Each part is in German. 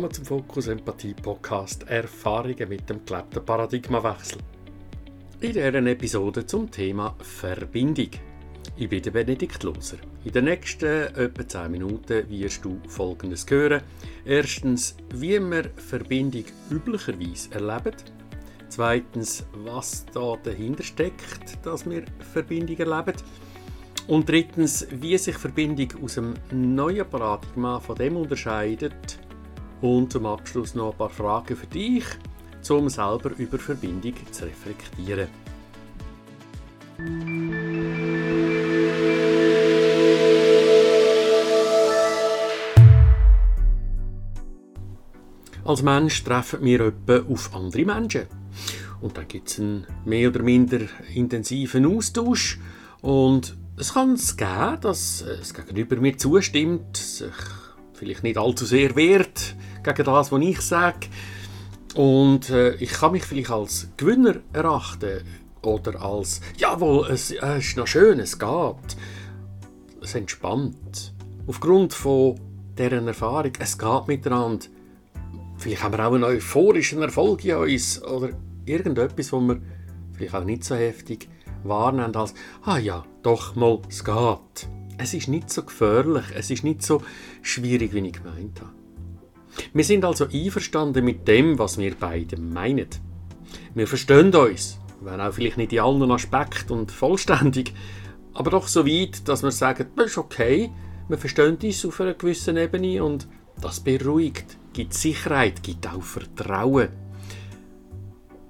Willkommen zum Fokus Empathie Podcast Erfahrungen mit dem gelebten Paradigmawechsel. In dieser Episode zum Thema Verbindung. Ich bin der Benedikt Loser. In den nächsten etwa 10 Minuten wirst du Folgendes hören. Erstens, wie wir Verbindung üblicherweise erleben. Zweitens, was da dahinter steckt, dass wir Verbindung erleben. Und drittens, wie sich Verbindung aus dem neuen Paradigma von dem unterscheidet. Und zum Abschluss noch ein paar Fragen für dich, um selber über Verbindung zu reflektieren. Als Mensch treffen wir etwa auf andere Menschen. Und dann gibt es einen mehr oder minder intensiven Austausch. Und es kann es geben, dass es Gegenüber mir zustimmt, sich vielleicht nicht allzu sehr wehrt gegen das, was ich sage. Und äh, ich kann mich vielleicht als Gewinner erachten oder als, jawohl, es, äh, ist noch schön, es geht. Es entspannt. Aufgrund von deren Erfahrung, es geht miteinander. Vielleicht haben wir auch einen euphorischen Erfolg in uns oder irgendetwas, wo wir vielleicht auch nicht so heftig wahrnehmen als, ah ja, doch mal, es geht. Es ist nicht so gefährlich, es ist nicht so schwierig, wie ich gemeint habe. Wir sind also einverstanden mit dem, was wir beide meinen. Wir verstehen uns, wenn auch vielleicht nicht in allen Aspekten und vollständig, aber doch so weit, dass wir sagen, das ist okay, wir verstehen uns auf einer gewissen Ebene und das beruhigt, gibt Sicherheit, gibt auch Vertrauen.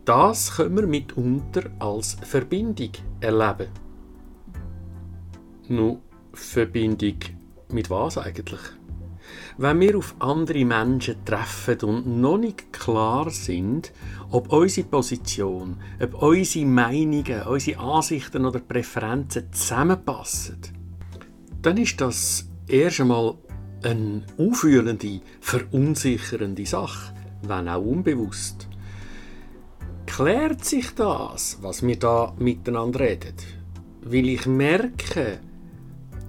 Das können wir mitunter als Verbindung erleben. Nun, Verbindung mit was eigentlich? Wenn wir auf andere Menschen treffen und noch nicht klar sind, ob unsere Position, ob unsere Meinungen, unsere Ansichten oder Präferenzen zusammenpassen, dann ist das erst einmal eine aufführende, verunsichernde Sache, wenn auch unbewusst klärt sich das, was wir da miteinander reden? Weil ich merke,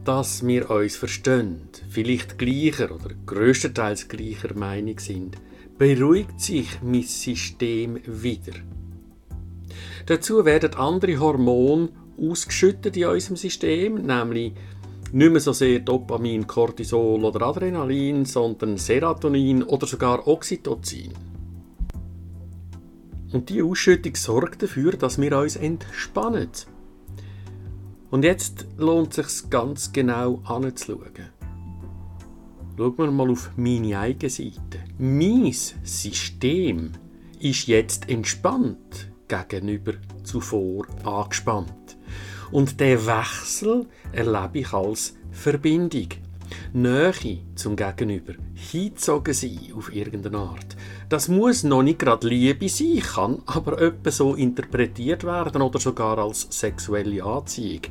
dass wir uns verstehen, vielleicht gleicher oder größtenteils gleicher Meinung sind, beruhigt sich mein System wieder. Dazu werden andere Hormone ausgeschüttet in unserem System, nämlich nicht mehr so sehr Dopamin, Cortisol oder Adrenalin, sondern Serotonin oder sogar Oxytocin. Und die Ausschüttung sorgt dafür, dass wir uns entspannen. Und jetzt lohnt es sich ganz genau anzuschauen. Schauen wir mal auf meine eigene Seite. Mein System ist jetzt entspannt gegenüber zuvor angespannt. Und der Wechsel erlebe ich als Verbindung. Nähe zum Gegenüber, hinzogen sein auf irgendeine Art. Das muss noch nicht gerade Liebe sein, kann aber etwa so interpretiert werden oder sogar als sexuelle Anziehung.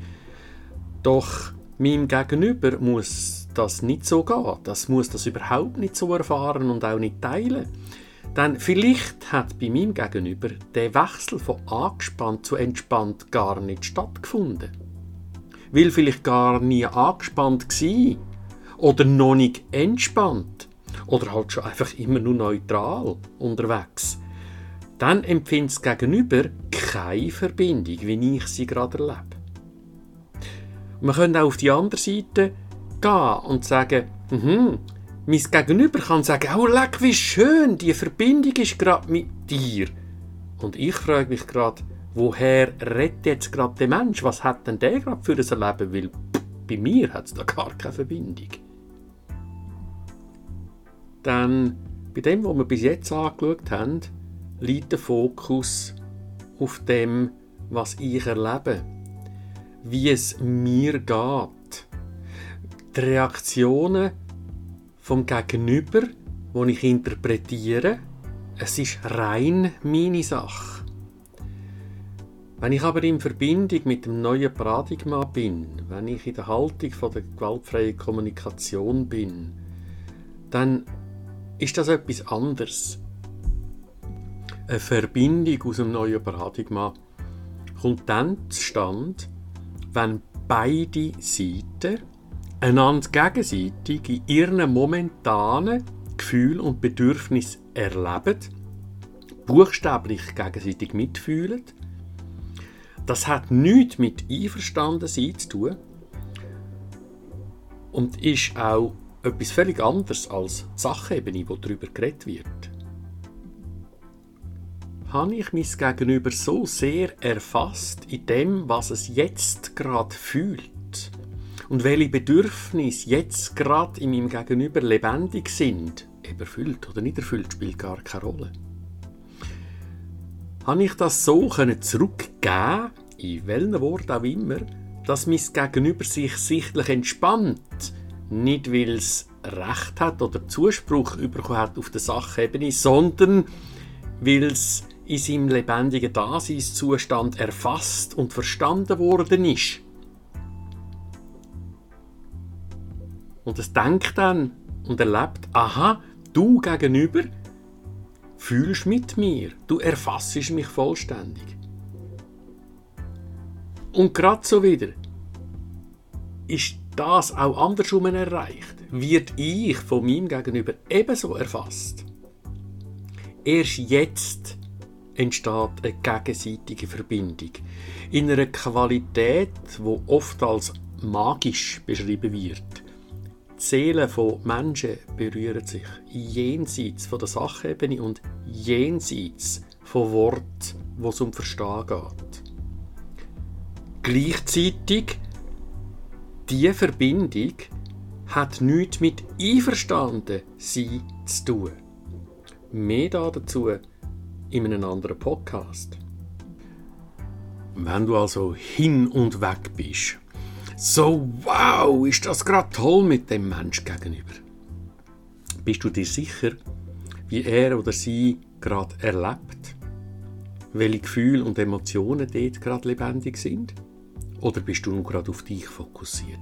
Doch meinem Gegenüber muss das nicht so gehen. Das muss das überhaupt nicht so erfahren und auch nicht teilen. Denn vielleicht hat bei meinem Gegenüber der Wechsel von angespannt zu entspannt gar nicht stattgefunden. Will vielleicht gar nie angespannt war oder noch nicht entspannt oder halt schon einfach immer nur neutral unterwegs, dann empfindet das Gegenüber keine Verbindung, wie ich sie gerade erlebe. Man könnte auch auf die andere Seite gehen und sagen, mhm, mein Gegenüber kann sagen, oh leck, wie schön, die Verbindung ist gerade mit dir. Und ich frage mich gerade, woher redet jetzt gerade der Mensch? Was hat denn der gerade für ein Leben? Weil bei mir hat es da gar keine Verbindung. Denn bei dem, was wir bis jetzt angeschaut haben, liegt der Fokus auf dem, was ich erlebe, wie es mir geht. Die Reaktionen vom Gegenüber, die ich interpretiere, es ist rein meine Sache. Wenn ich aber in Verbindung mit dem neuen Paradigma bin, wenn ich in der Haltung von der gewaltfreien Kommunikation bin, dann ist das etwas anderes. Eine Verbindung aus dem neuen Paradigma kommt dann zustande, wenn beide Seiten einander gegenseitig in ihren momentanen Gefühl und Bedürfnis erleben, buchstäblich gegenseitig mitfühlen. Das hat nichts mit Einverstandensein zu tun und ist auch etwas völlig anderes als die Sachebene, wo darüber geredet wird. Habe ich mein Gegenüber so sehr erfasst in dem, was es jetzt gerade fühlt und welche Bedürfnisse jetzt gerade in meinem Gegenüber lebendig sind, eben erfüllt oder nicht erfüllt, spielt gar keine Rolle. Habe ich das so zurückgeben, in welchen Wort auch immer, dass mein Gegenüber sich sichtlich entspannt, nicht weil es Recht hat oder Zuspruch bekommen hat auf der Sachebene, sondern weil es in seinem lebendigen Daseinszustand erfasst und verstanden worden ist. Und es denkt dann und erlebt, aha, du gegenüber fühlst mit mir, du erfassest mich vollständig. Und gerade so wieder ist das auch andersrum erreicht, wird ich von meinem Gegenüber ebenso erfasst. Erst jetzt entsteht eine gegenseitige Verbindung in einer Qualität, wo oft als magisch beschrieben wird. Die Seelen von Menschen berühren sich jenseits von der Sachebene und jenseits von Wort, wo es um Verstehen geht. Gleichzeitig diese Verbindung hat nichts mit einverstanden sein zu tun. Mehr dazu in einem anderen Podcast. Wenn du also hin und weg bist, so wow, ist das gerade toll mit dem Mensch gegenüber. Bist du dir sicher, wie er oder sie gerade erlebt? Welche Gefühle und Emotionen dort gerade lebendig sind? Oder bist du nur gerade auf dich fokussiert?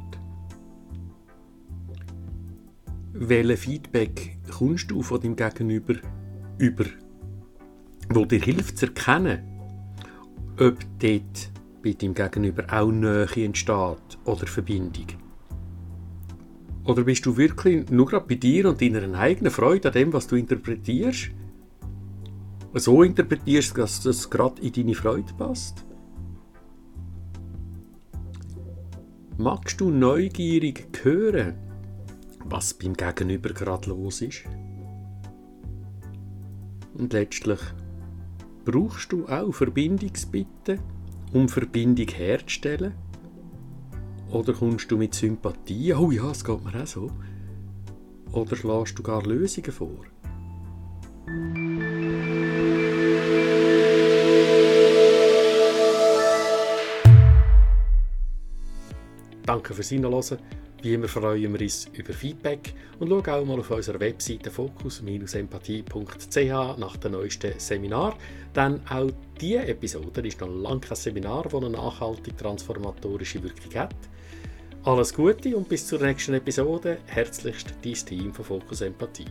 Welches Feedback kommst du von deinem Gegenüber über, wo dir hilft zu erkennen, ob dort bei deinem Gegenüber auch Nähe entsteht oder Verbindung? Oder bist du wirklich nur gerade bei dir und deiner eigenen Freude an dem, was du interpretierst? So interpretierst, dass das gerade in deine Freude passt? Magst du neugierig hören, was beim Gegenüber gerade los ist? Und letztlich brauchst du auch Verbindungsbitten, um Verbindung herzustellen? Oder kommst du mit Sympathie, oh ja, es geht mir auch so? Oder schlägst du gar Lösungen vor? Danke fürs Hinhören. Wie immer freuen wir uns über Feedback und schau auch mal auf unserer Webseite fokus-empathie.ch nach dem neuesten Seminar. Denn auch diese Episode ist noch lange kein Seminar, das eine nachhaltig transformatorische Wirkung hat. Alles Gute und bis zur nächsten Episode. Herzlichst dein Team von Fokus Empathie.